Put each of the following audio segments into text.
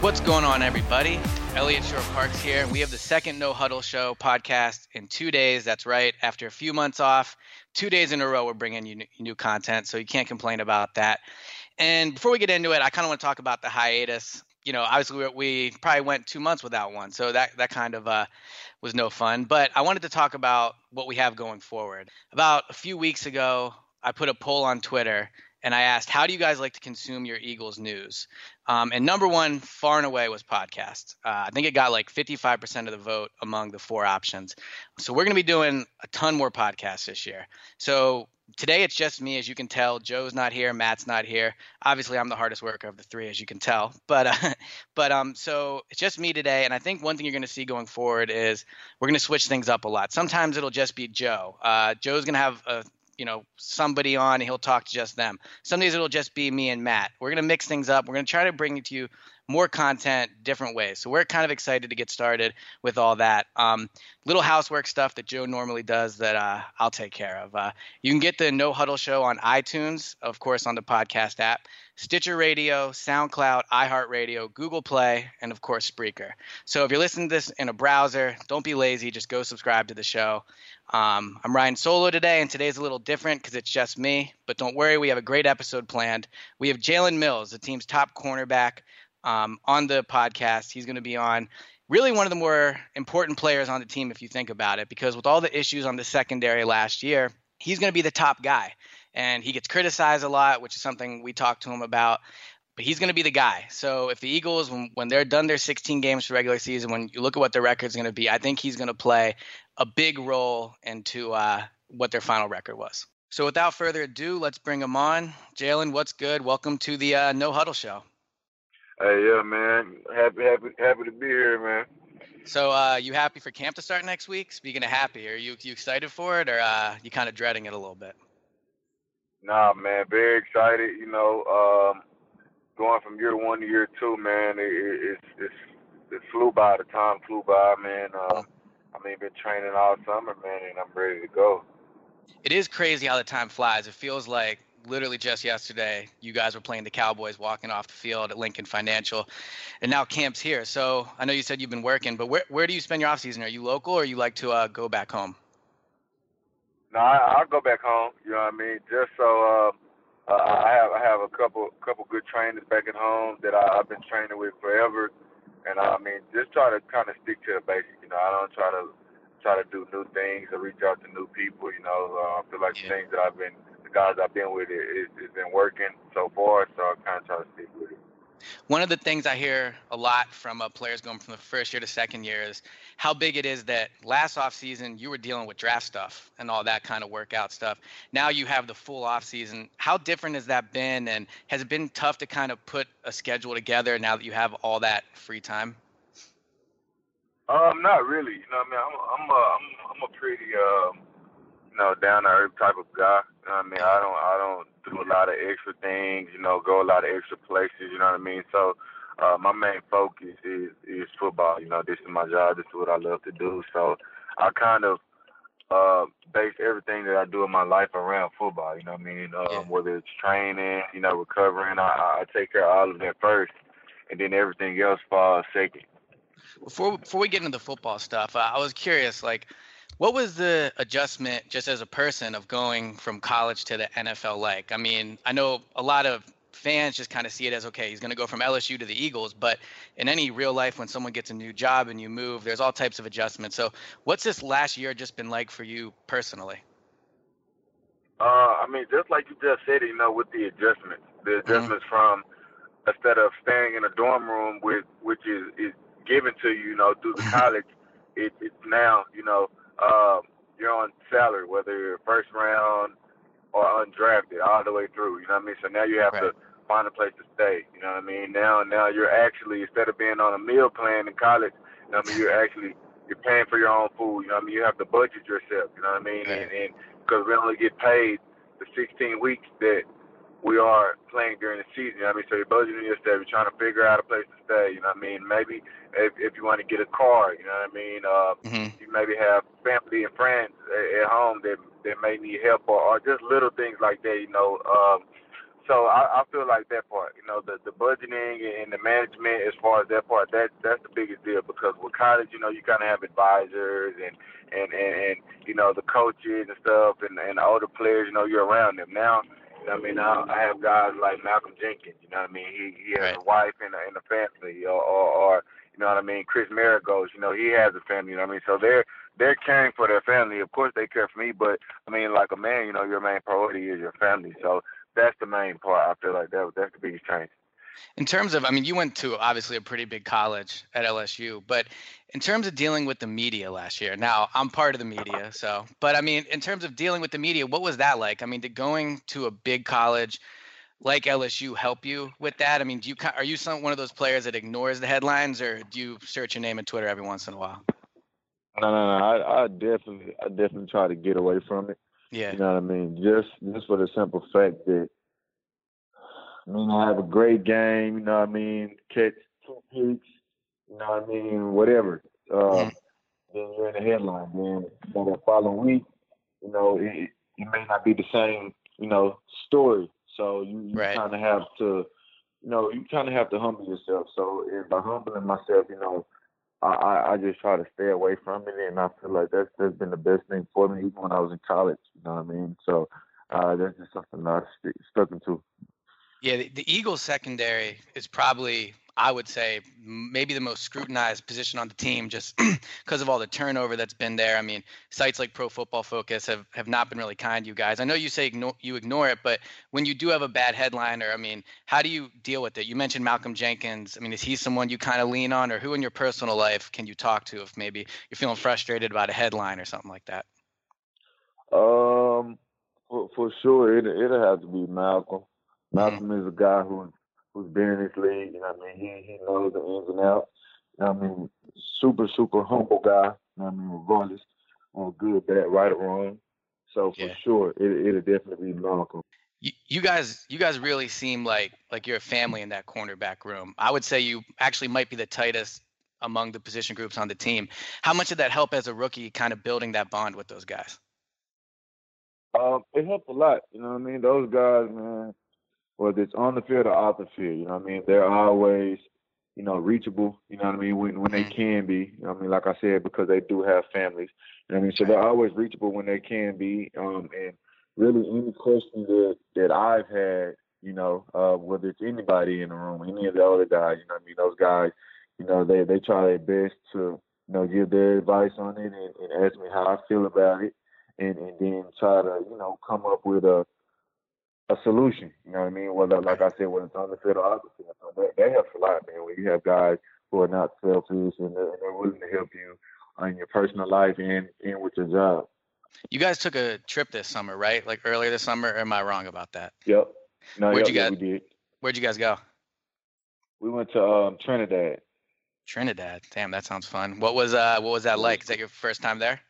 What's going on, everybody? Elliot Shore Parks here. We have the second No Huddle Show podcast in two days. That's right. After a few months off, two days in a row, we're bringing you new content. So you can't complain about that. And before we get into it, I kind of want to talk about the hiatus. You know, obviously we, probably went two months without one, so that that kind of uh, was no fun. But I wanted to talk about what we have going forward. About a few weeks ago, I put a poll on Twitter and I asked, "How do you guys like to consume your Eagles news?" Um, and number one, far and away, was podcast. Uh, I think it got like 55% of the vote among the four options. So we're going to be doing a ton more podcasts this year. So today it's just me, as you can tell. Joe's not here, Matt's not here. Obviously, I'm the hardest worker of the three, as you can tell. But uh, but um, so it's just me today, and I think one thing you're going to see going forward is we're going to switch things up a lot. Sometimes it'll just be Joe. Uh, Joe's going to have a you know somebody on and he'll talk to just them. Some days it'll just be me and Matt. We're gonna mix things up. We're gonna try to bring it to you more content different ways. So we're kind of excited to get started with all that. Um, little housework stuff that Joe normally does that uh, I'll take care of. Uh, you can get the No Huddle Show on iTunes, of course, on the podcast app, Stitcher Radio, SoundCloud, iHeartRadio, Google Play, and of course Spreaker. So if you're listening to this in a browser, don't be lazy. Just go subscribe to the show. Um, I'm Ryan solo today, and today's a little different because it's just me. But don't worry, we have a great episode planned. We have Jalen Mills, the team's top cornerback, um, on the podcast. He's going to be on really one of the more important players on the team if you think about it, because with all the issues on the secondary last year, he's going to be the top guy. And he gets criticized a lot, which is something we talked to him about but he's going to be the guy. So if the Eagles, when, when they're done their 16 games for regular season, when you look at what their record is going to be, I think he's going to play a big role into uh, what their final record was. So without further ado, let's bring him on. Jalen, what's good? Welcome to the uh, No Huddle Show. Hey, yeah, man. Happy, happy, happy to be here, man. So, uh, you happy for camp to start next week? Speaking of happy, are you you excited for it, or uh, you kind of dreading it a little bit? Nah, man, very excited. You know, um, going from year one to year two, man, it, it, it's it's it flew by. The time flew by, man. Uh, I mean, been training all summer, man, and I'm ready to go. It is crazy how the time flies. It feels like literally just yesterday you guys were playing the Cowboys, walking off the field at Lincoln Financial, and now camp's here. So I know you said you've been working, but where where do you spend your off season? Are you local, or you like to uh, go back home? No, I, I'll go back home. You know what I mean? Just so. Uh, uh, I have I have a couple couple good trainers back at home that I, I've been training with forever, and I mean just try to kind of stick to the basics. You know, I don't try to try to do new things or reach out to new people. You know, uh, I feel like yeah. the things that I've been the guys I've been with it, it, it's been working so far, so I kind of try to stick with it. One of the things I hear a lot from uh, players going from the first year to second year is how big it is that last offseason you were dealing with draft stuff and all that kind of workout stuff. Now you have the full offseason. How different has that been? And has it been tough to kind of put a schedule together now that you have all that free time? Um, not really. You know, what I mean, I'm I'm a, I'm, I'm a pretty um, you know, down to earth type of guy. You know what I mean? I don't I don't do a lot of extra things, you know, go a lot of extra places, you know what I mean? So uh my main focus is is football. You know, this is my job, this is what I love to do. So I kind of uh base everything that I do in my life around football, you know what I mean? Um, yeah. whether it's training, you know, recovering, I, I take care of all of that first and then everything else falls second. Before before we get into the football stuff, uh, I was curious, like What was the adjustment, just as a person, of going from college to the NFL like? I mean, I know a lot of fans just kind of see it as okay, he's going to go from LSU to the Eagles. But in any real life, when someone gets a new job and you move, there's all types of adjustments. So, what's this last year just been like for you personally? Uh, I mean, just like you just said, you know, with the adjustments, the mm-hmm. adjustments mm-hmm. from instead of staying in a dorm room with which is is given to you, you know, through the college, it, it's now, you know, um, you're on salary, whether you're first round or undrafted, all the way through. You know what I mean? So now you have right. to find a place to stay. You know what I mean? Now, now you're actually instead of being on a meal plan in college, you know what I mean? You're actually you're paying for your own food. You know what I mean? You have to budget yourself. You know what I mean? Right. And, and because we only get paid the 16 weeks that we are playing during the season. You know what I mean? So you're budgeting yourself. You're trying to figure out a place to stay. You know what I mean? Maybe if, if you want to get a car, you know what I mean? Uh, mm-hmm. You maybe have family and friends at, home that that may need help or, or just little things like that. You know. Um, so I, I feel like that part, you know, the the budgeting and the management as far as that part, that that's the biggest deal because with college, you know, you kind of have advisors and and and, and you know the coaches and stuff and and the older players, you know, you're around them now. I mean, I, I have guys like Malcolm Jenkins. You know what I mean? He he has right. a wife and a, and a family, or, or or you know what I mean? Chris Maragos, you know, he has a family. You know what I mean? So they're they're caring for their family. Of course, they care for me, but I mean, like a man, you know, your main priority is your family. So that's the main part. I feel like that that's the biggest change. In terms of, I mean, you went to obviously a pretty big college at LSU, but in terms of dealing with the media last year, now I'm part of the media, so, but I mean, in terms of dealing with the media, what was that like? I mean, did going to a big college like LSU help you with that? I mean, do you are you some one of those players that ignores the headlines, or do you search your name in Twitter every once in a while? No, no, no. I, I definitely, I definitely try to get away from it. Yeah. You know what I mean? Just, just for the simple fact that I mean, I have a great game, you know what I mean? Catch two picks, you know what I mean? Whatever. Uh, mm-hmm. Then you're in the headline. Then you know, the following week, you know, it, it may not be the same, you know, story. So you, you right. kind of have to, you know, you kind of have to humble yourself. So if by humbling myself, you know, I, I just try to stay away from it, and I feel like that's that's been the best thing for me, even when I was in college. You know what I mean? So uh, that's just something that I st- stuck into. Yeah, the, the Eagles secondary is probably, I would say, maybe the most scrutinized position on the team just because of all the turnover that's been there. I mean, sites like Pro Football Focus have, have not been really kind to you guys. I know you say ignore, you ignore it, but when you do have a bad headliner, I mean, how do you deal with it? You mentioned Malcolm Jenkins. I mean, is he someone you kind of lean on, or who in your personal life can you talk to if maybe you're feeling frustrated about a headline or something like that? Um, for, for sure, it, it'll have to be Malcolm. Malcolm mm-hmm. is a guy who who's been in this league. You know what I mean? He he knows the ins and outs. You know what I mean? Super super humble guy. You know what I mean? Regardless on good, bad, right or wrong. So for yeah. sure, it it'll definitely be Malcolm. You, you guys, you guys really seem like like you're a family in that cornerback room. I would say you actually might be the tightest among the position groups on the team. How much did that help as a rookie, kind of building that bond with those guys? Um, it helped a lot. You know what I mean? Those guys, man, whether it's on the field or off the field. You know what I mean? They're always, you know, reachable. You know what I mean? When when they mm-hmm. can be. You know what I mean? Like I said, because they do have families. You know what I mean? So they're always reachable when they can be. Um, and really, any question that that I've had, you know, uh, whether it's anybody in the room, any of the other guys, you know what I mean? Those guys, you know, they they try their best to, you know, give their advice on it and, and ask me how I feel about it, and and then try to, you know, come up with a a solution. You know what I mean? Whether, like I said, whether it's on the field or off the field. So that, that helps a lot, man. When you have guys who are not selfish and they're, they're willing to help you in your personal life and, and with your job. You guys took a trip this summer, right? Like earlier this summer. am I wrong about that? Yep. No, where'd yep, you guys? Yeah, where'd you guys go? We went to um, Trinidad. Trinidad. Damn, that sounds fun. What was uh what was that like? Is that your first time there?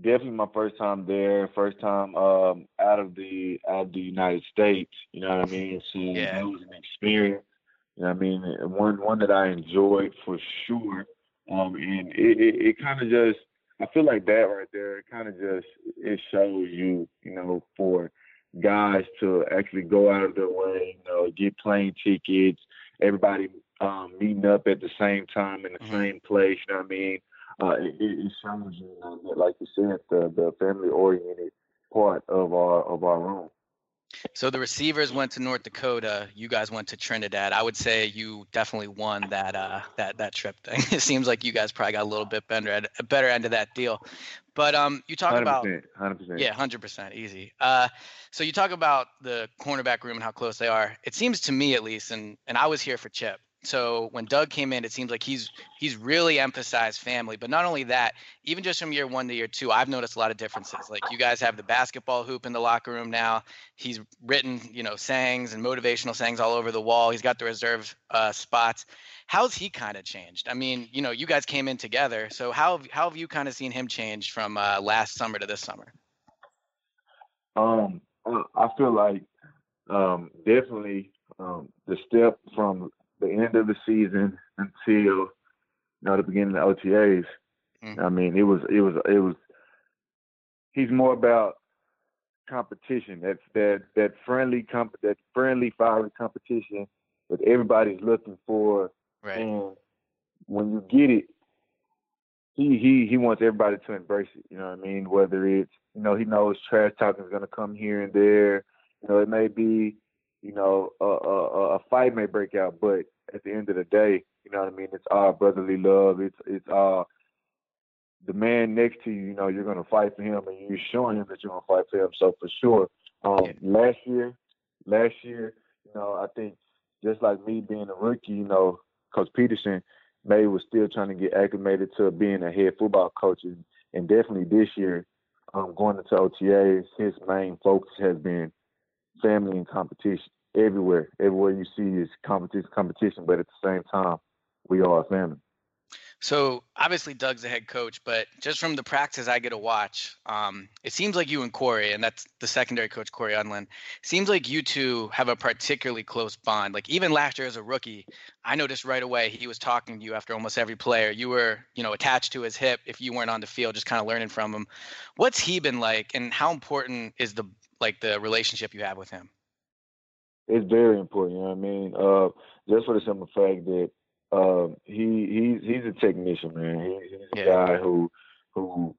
Definitely my first time there, first time um, out of the out of the United States. You know what I mean? So yeah. it was an experience. You know what I mean? One one that I enjoyed for sure. Um, and it, it, it kind of just I feel like that right there. It kind of just it shows you, you know, for guys to actually go out of their way, you know, get plane tickets, everybody um, meeting up at the same time in the mm-hmm. same place. You know what I mean? Uh, it, it shows you, that, like you said, the the family oriented part of our of our room. So the receivers went to North Dakota. You guys went to Trinidad. I would say you definitely won that uh, that that trip thing. It seems like you guys probably got a little bit better a better end of that deal. But um, you talk 100%, about 100%. Yeah, hundred percent, easy. Uh, so you talk about the cornerback room and how close they are. It seems to me, at least, and and I was here for Chip so when Doug came in, it seems like he's he's really emphasized family. But not only that, even just from year one to year two, I've noticed a lot of differences. Like you guys have the basketball hoop in the locker room now. He's written, you know, sayings and motivational sayings all over the wall. He's got the reserve uh, spots. How's he kind of changed? I mean, you know, you guys came in together. So how how have you kind of seen him change from uh, last summer to this summer? Um, I feel like um, definitely um, the step from the end of the season until you know the beginning of the OTAs. Mm-hmm. I mean, it was it was it was. He's more about competition. That's that that friendly comp that friendly fiery competition that everybody's looking for. Right. And when you get it, he he he wants everybody to embrace it. You know what I mean? Whether it's you know he knows trash talking is going to come here and there. You know it may be you know, a, a, a fight may break out, but at the end of the day, you know what I mean? It's all brotherly love. It's it's all the man next to you. You know, you're gonna fight for him, and you're showing him that you're gonna fight for him. So for sure, um, last year, last year, you know, I think just like me being a rookie, you know, Coach Pederson, May was still trying to get acclimated to being a head football coach, and, and definitely this year, um, going into OTAs, his main focus has been family and competition everywhere. Everywhere you see is competition, competition, but at the same time, we are a family. So obviously Doug's the head coach, but just from the practice I get to watch, um, it seems like you and Cory, and that's the secondary coach Cory Undlin, seems like you two have a particularly close bond. Like even last year as a rookie, I noticed right away he was talking to you after almost every player. You were, you know, attached to his hip if you weren't on the field, just kind of learning from him. What's he been like, and how important is the like the relationship you have with him? It's very important. You know what I mean? Uh, just for the simple fact that uh, he he's he's a technician, man. He, he's a yeah. guy who who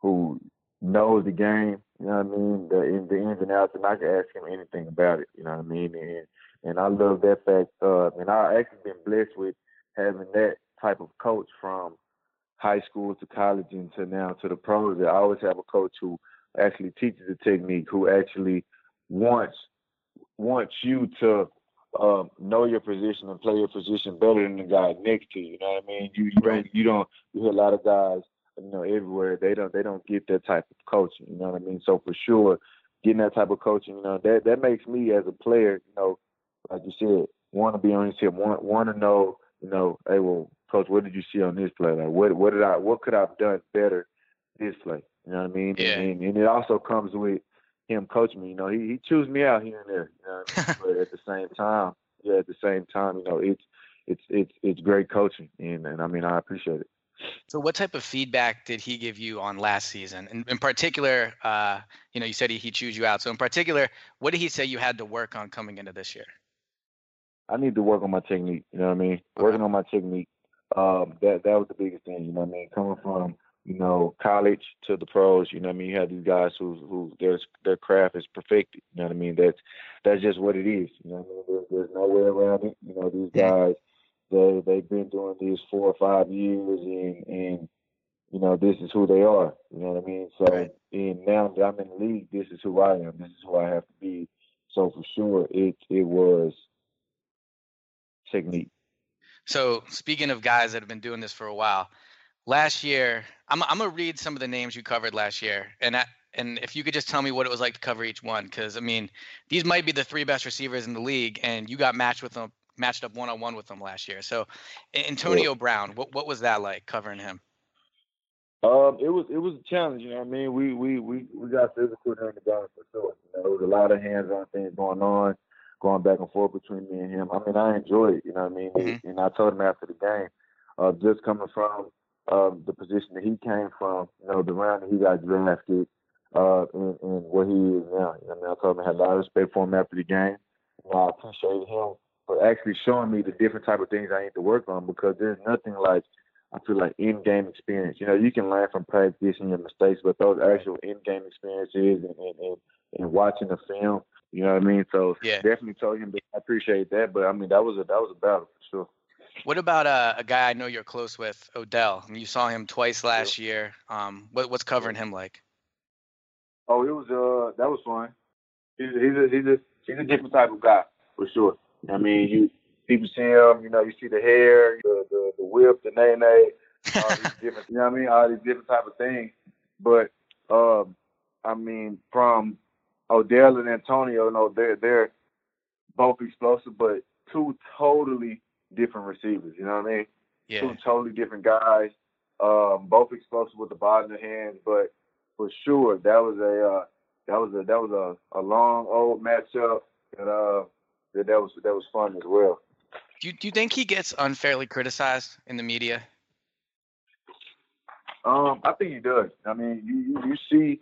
who knows the game. You know what I mean? The in the ins and outs, and I can ask him anything about it. You know what I mean? And and I love that fact. Uh, and I actually been blessed with having that type of coach from high school to college and to now to the pros. I always have a coach who actually teaches the technique, who actually wants wants you to um, know your position and play your position better than the guy next to you. You know what I mean? You, you don't you don't you hear a lot of guys you know everywhere they don't they don't get that type of coaching. You know what I mean? So for sure, getting that type of coaching, you know that that makes me as a player, you know, like you said, want to be on his hip, want want to know, you know, hey, well, coach, what did you see on this play? Like, what what did I what could I have done better this play? You know what I mean? Yeah. And, and it also comes with him coaching me. You know, he he chews me out here and there. You know, I mean? but at the same time, yeah, at the same time, you know, it's it's it's it's great coaching, and and I mean, I appreciate it. So, what type of feedback did he give you on last season? And in particular, uh, you know, you said he, he chews you out. So, in particular, what did he say you had to work on coming into this year? I need to work on my technique. You know what I mean? Okay. Working on my technique. Um, that that was the biggest thing. You know what I mean? Coming from you know, college to the pros. You know, I mean, you have these guys who who their their craft is perfected. You know what I mean? That's that's just what it is. You know, what I mean, there's, there's no way around it. You know, these guys they they've been doing this four or five years, and and you know, this is who they are. You know what I mean? So, right. and now that I'm in the league, this is who I am. This is who I have to be. So for sure, it it was technique. So speaking of guys that have been doing this for a while, last year, I'm I'm gonna read some of the names you covered last year, and that, and if you could just tell me what it was like to cover each one, because I mean, these might be the three best receivers in the league, and you got matched with them, matched up one on one with them last year. So, Antonio Brown, what what was that like covering him? Um, it was it was a challenge. You know what I mean? We we we we got physical during the game for sure. You know, there was a lot of hands-on things going on, going back and forth between me and him. I mean, I enjoyed it. You know what I mean? Mm-hmm. And I told him after the game, uh, just coming from um, the position that he came from, you know, the round that he got drafted, uh, and, and where he is now. I mean, I told him I had a lot of respect for him after the game. You know, I appreciated him for actually showing me the different type of things I need to work on because there's nothing like I feel like in-game experience. You know, you can learn from practice and your mistakes, but those actual in-game experiences and, and, and, and watching the film, you know what I mean? So Yeah. definitely told him that I appreciate that, but I mean that was a that was a battle for sure. What about uh, a guy I know you're close with, Odell? I mean, you saw him twice last year. Um, what, what's covering him like? Oh, it was uh that was fun. He's a, he's a he's a he's a different type of guy for sure. I mean, you people see him, you know, you see the hair, the the, the whip, the nay nay, all these different, you know what I mean, all these different type of things. But um, I mean, from Odell and Antonio, you know, they're they're both explosive, but two totally different receivers. You know what I mean? Yeah. two totally different guys. Um, both explosive with the ball in their hands, but for sure that was a uh, that was a that was a, a long old matchup and uh that that was that was fun as well. Do you, do you think he gets unfairly criticized in the media? Um, I think he does. I mean, you you, you see,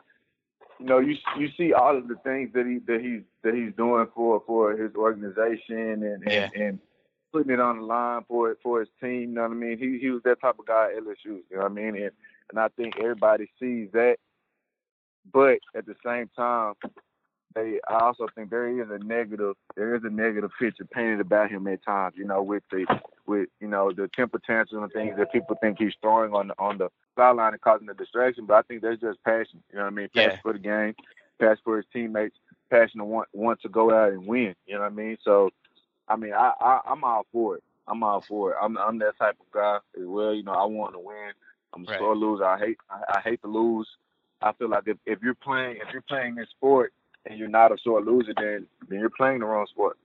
you know, you you see all of the things that he that he's that he's doing for for his organization and and, Yeah. and putting it on the line for it for his team. You know what I mean? He he was that type of guy at LSU. You know what I mean? And and I think everybody sees that. But at the same time, they I also think there is a negative there is a negative picture painted about him at times. You know, with the with you know the temper tantrum and things that people think he's throwing on the on the sideline and causing a distraction. But I think that's just passion. You know what I mean? Passion Yeah. for the game, passion for his teammates, passion to want want to go out and win. You know what I mean? So, I mean, I, I I'm all for it. I'm all for it. I'm I'm that type of guy as well. You know, I want to win. I'm a Right. sore loser. I hate I, I hate to lose. I feel like if, if you're playing if you're playing this sport and you're not a sore loser, then then you're playing the wrong sport.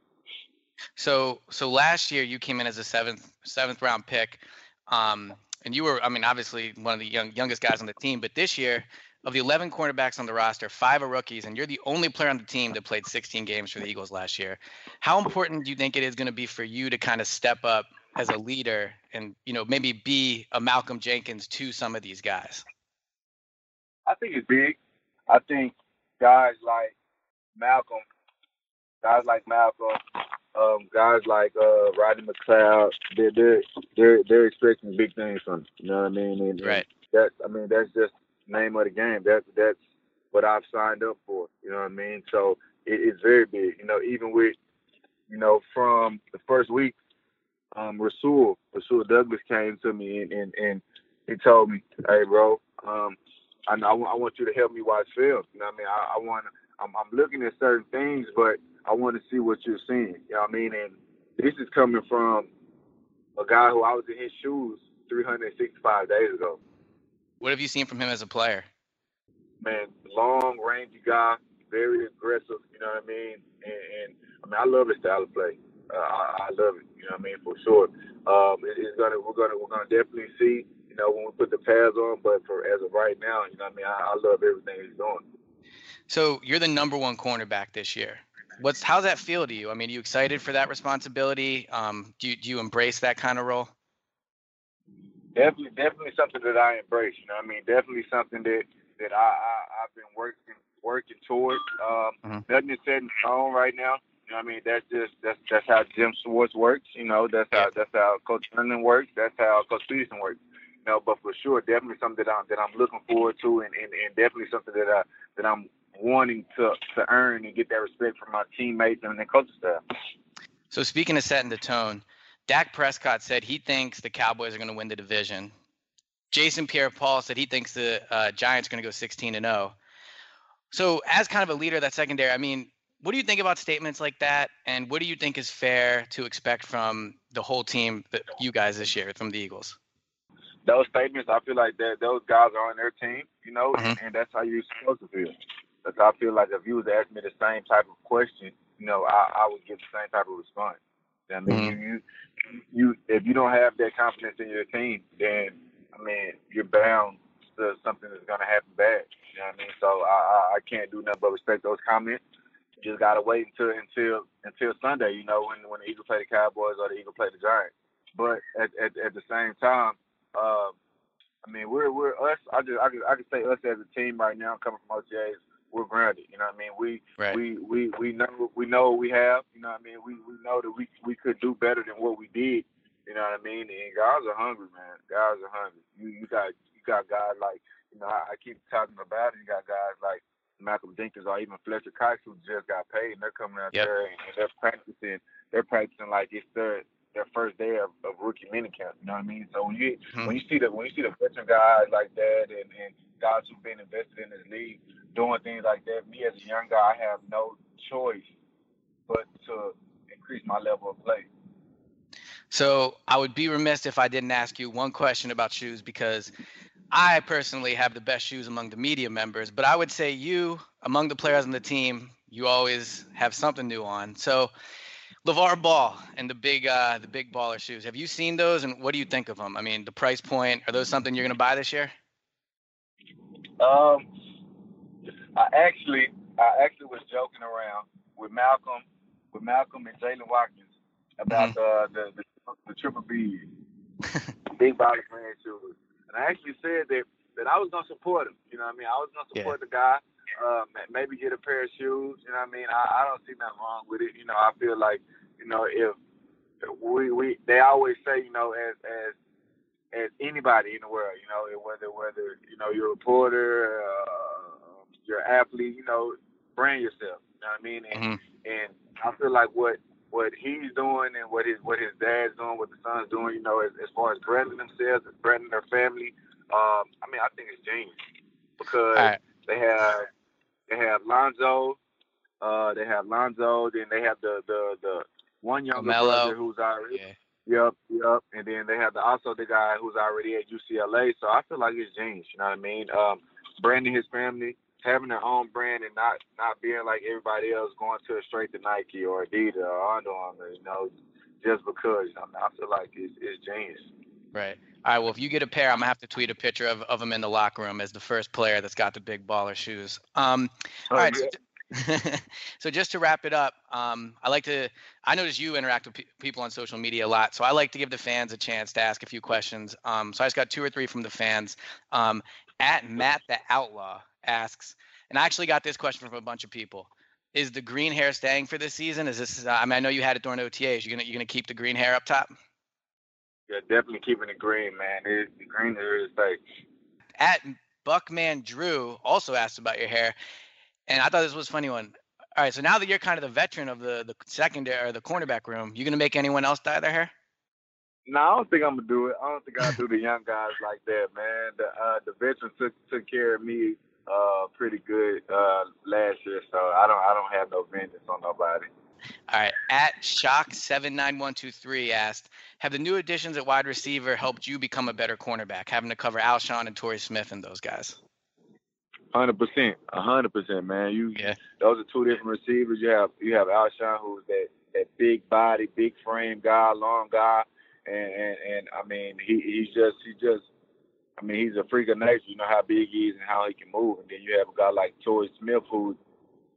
So so last year you came in as a seventh seventh round pick, um, and you were I mean obviously one of the young, youngest guys on the team. But this year, of the 11 cornerbacks on the roster, five are rookies, and you're the only player on the team that played 16 games for the Eagles last year. How important do you think it is going to be for you to kind of step up as a leader and you know maybe be a Malcolm Jenkins to some of these guys? I think it's big. I think guys like Malcolm, guys like Malcolm, um, guys like uh, Rodney McLeod, they're, they're they're they're expecting big things from. You You know what I mean? And, and Right. That I mean, that's just name of the game. That's that's what I've signed up for. You know what I mean? So it, it's very big. You know, even with you know from the first week, um, Rasul Rasul Douglas came to me and and, and he told me, "Hey, bro, um, I know I want, you to help me watch film. You know what I mean? I, I want I'm, I'm looking at certain things, but I want to see what you're seeing. You know what I mean? And this is coming from a guy who I was in his shoes 365 days ago. What have you seen from him as a player? Man, long, rangy guy, very aggressive. You know what I mean? And, and I mean, I love his style of play. Uh, I, I love it. You know what I mean? For sure. Um, it, it's gonna we're gonna we're gonna definitely see. You know when we put the pads on, but for as of right now, you know what I mean? I, I love everything he's doing. So you're the number one cornerback this year. What's how's that feel to you? I mean, are you excited for that responsibility? Um, do you, do you embrace that kind of role? Definitely definitely something that I embrace. You know I mean? Definitely something that that I, I I've been working working towards. Um, Mhm. Nothing is set in stone right now. You know what I mean? That's just that's that's how Jim Schwartz works. You know, that's how that's how Coach Herndon works. That's how Coach Pederson works. You know, but for sure, definitely something that I'm that I'm looking forward to, and, and, and definitely something that I that I'm wanting to to earn and get that respect from my teammates and the coaching staff. So speaking of setting the tone, Dak Prescott said he thinks the Cowboys are going to win the division. Jason Pierre-Paul said he thinks the uh, Giants are going to go 16 and 0. So as kind of a leader of that secondary, I mean, what do you think about statements like that? And what do you think is fair to expect from the whole team, that you guys this year, from the Eagles? those statements, I feel like that those guys are on their team, you know, and, Mhm. and that's how you're supposed to feel. Because I feel like if you was to ask me the same type of question, you know, I, I would give the same type of response. I mean, Mhm. you, you, you, if you don't have that confidence in your team, then I mean, you're bound to something that's gonna happen bad. You know what I mean? So I, I, I can't do nothing but respect those comments. Just gotta wait until until until Sunday, you know, when when the Eagles play the Cowboys or the Eagles play the Giants. But at at, at the same time, uh, I mean, we're we're us. I just I can I can say us as a team right now, coming from OTAs, we're grounded. You know what I mean? We Right. we we we know we know what we have. You know what I mean? We we know that we we could do better than what we did You know what I mean? And guys are hungry, man. Guys are hungry. You you got you got guys like you know I, I keep talking about it. You got guys like Malcolm Jenkins or even Fletcher Cox who just got paid and they're coming out yep. there and they're practicing. They're practicing like it's their their first day of, of rookie minicamp. You know what I mean? So when you mm-hmm. when you see the when you see the veteran guys like that and, and guys who've been invested in this league doing things like that, me as a young guy, I have no choice but to increase my level of play. So I would be remiss if I didn't ask you one question about shoes because I personally have the best shoes among the media members, but I would say you, among the players on the team, you always have something new on. So LeVar Ball and the big uh, the big baller shoes. Have you seen those and what do you think of them? I mean, the price point, are those something you're going to buy this year? Um I actually I actually was joking around with Malcolm with Malcolm and Jaylen Watkins about mm-hmm. the, the the triple B big body brand shoes. And I actually said that that I was gonna support him. You know what I mean? I was gonna support yeah. the guy. Uh, maybe get a pair of shoes. You know what I mean? I, I don't see nothing wrong with it. You know, I feel like you know if we we they always say you know as as as anybody in the world, you know whether whether you know you're a reporter, uh, you're an athlete, you know, brand yourself. You know what I mean? And mm-hmm. and I feel like what what he's doing and what his what his dad's doing, what the son's doing, you know, as, as far as branding themselves, and branding their family. Um, I mean, I think it's genius because right. they have they have Lonzo, uh, they have Lonzo, then they have the the the one younger brother who's already. Yeah. Yep, yep. And then they have the also the guy who's already at UCLA. So I feel like it's genius. You know what I mean? Um, branding his family, having their own brand and not not being like everybody else going to a straight to Nike or Adidas or Under Armour, you know, just because. I mean, I feel like it's, it's genius. Right. All right. Well, if you get a pair, I'm gonna have to tweet a picture of, of him in the locker room as the first player that's got the big baller shoes. Um, all oh, right. Yeah. So, just to wrap it up, um, I like to. I notice you interact with pe- people on social media a lot, so I like to give the fans a chance to ask a few questions. Um, so I just got two or three from the fans. Um, at Matt the Outlaw asks, and I actually got this question from a bunch of people. Is the green hair staying for this season? Is this? I mean, I know you had it during OTAs. You gonna you gonna keep the green hair up top? Yeah, definitely keeping it green, man. It, the green is like. At Buckman Drew also asked about your hair, and I thought this was a funny one. All right, so now that you're kind of the veteran of the the secondary or the cornerback room, you gonna make anyone else dye their hair? No, I don't think I'm gonna do it. I don't think I'll do the young guys like that, man. The uh, the veterans took took care of me uh, pretty good uh, last year, so I don't I don't have no vengeance on nobody. All right. At shock seven nine one two three asked, have the new additions at wide receiver helped you become a better cornerback, having to cover Alshon and Torrey Smith and those guys? Hundred percent, hundred percent, man. You yeah. Those are two different receivers. You have you have Alshon, who's that that big body, big frame guy, long guy, and and, and I mean he he's just he just I mean he's a freak of nature. You know how big he is and how he can move. And then you have a guy like Torrey Smith, who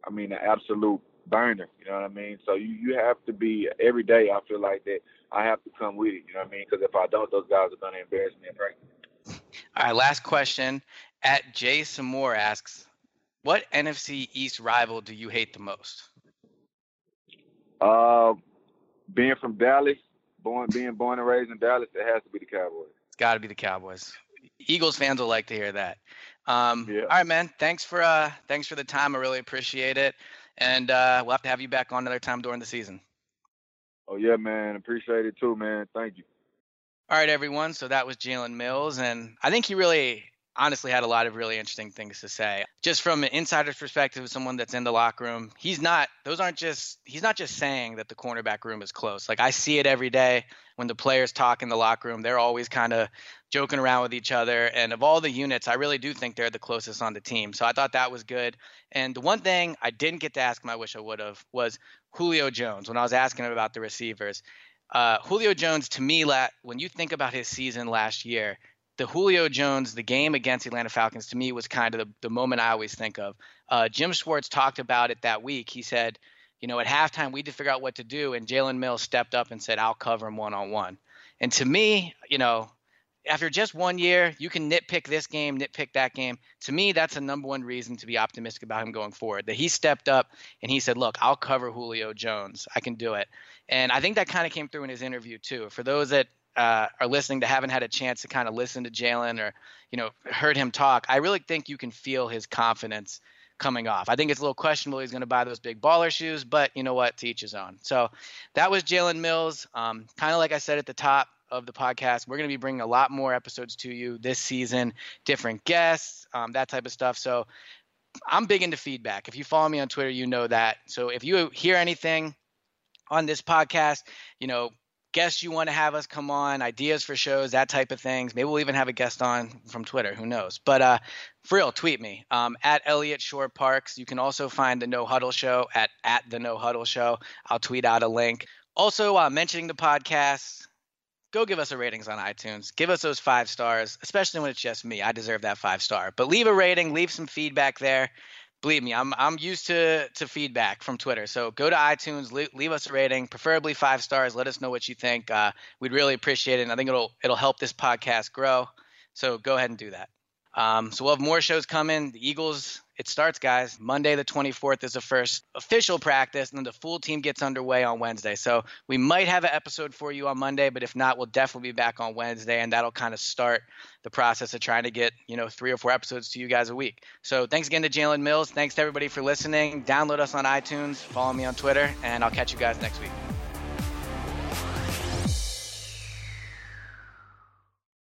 I mean an absolute burner. You know what I mean? So you you have to be every day. I feel like that I have to come with it. You know what I mean? Because if I don't, those guys are gonna embarrass me in practice. All right, last question. At Jay Samore asks, what NFC East rival do you hate the most? Uh, being from Dallas, born being born and raised in Dallas, it has to be the Cowboys. It's got to be the Cowboys. Eagles fans will like to hear that. Um, yeah. All right, man. Thanks for uh, thanks for the time. I really appreciate it and uh, we'll have to have you back on another time during the season. Oh yeah, man. Appreciate it too, man. Thank you. All right, everyone. So that was Jalen Mills, and I think he really honestly had a lot of really interesting things to say. Just from an insider's perspective, someone that's in the locker room, he's not those aren't just he's not just saying that the cornerback room is close. Like I see it every day when the players talk in the locker room, they're always kind of joking around with each other. And of all the units, I really do think they're the closest on the team. So I thought that was good. And the one thing I didn't get to ask him, I wish I would have, was Julio Jones when I was asking him about the receivers. Uh, Julio Jones, to me, when you think about his season last year, the Julio Jones, the game against Atlanta Falcons, to me was kind of the, the moment I always think of. Uh, Jim Schwartz talked about it that week. He said, you know, at halftime we had to figure out what to do, and Jalen Mills stepped up and said, "I'll cover him one on one." And to me, you know, after just one year, you can nitpick this game, nitpick that game. To me, that's the number one reason to be optimistic about him going forward. That he stepped up and he said, "Look, I'll cover Julio Jones. I can do it." And I think that kind of came through in his interview too. For those that uh, are listening that haven't had a chance to kind of listen to Jalen or you know heard him talk, I really think you can feel his confidence coming off. I think it's a little questionable he's going to buy those big baller shoes, but you know what? To each his own. So that was Jalen Mills. Um, kind of like I said at the top of the podcast, we're going to be bringing a lot more episodes to you this season, different guests, um, that type of stuff. So I'm big into feedback. If you follow me on Twitter, you know that. So if you hear anything on this podcast, you know, guests you want to have us come on, ideas for shows, that type of things. Maybe we'll even have a guest on from Twitter. Who knows? But uh, for real, tweet me um, at Eliot Shorr-Parks. You can also find the No Huddle Show at at the No Huddle Show. I'll tweet out a link. Also, uh, mentioning the podcast, go give us a ratings on iTunes. Give us those five stars, especially when it's just me. I deserve that five star. But leave a rating, leave some feedback there believe me, I'm I'm used to to feedback from Twitter. So go to iTunes, leave, leave us a rating, preferably five stars. Let us know what you think. Uh, we'd really appreciate it, and I think it'll it'll help this podcast grow. So go ahead and do that. Um, so we'll have more shows coming. The Eagles, it starts, guys. Monday the 24th is the first official practice, and then the full team gets underway on Wednesday. So we might have an episode for you on Monday, but if not, we'll definitely be back on Wednesday, and that'll kind of start the process of trying to get you know three or four episodes to you guys a week. So thanks again to Jalen Mills. Thanks to everybody for listening. Download us on iTunes. Follow me on Twitter, and I'll catch you guys next week.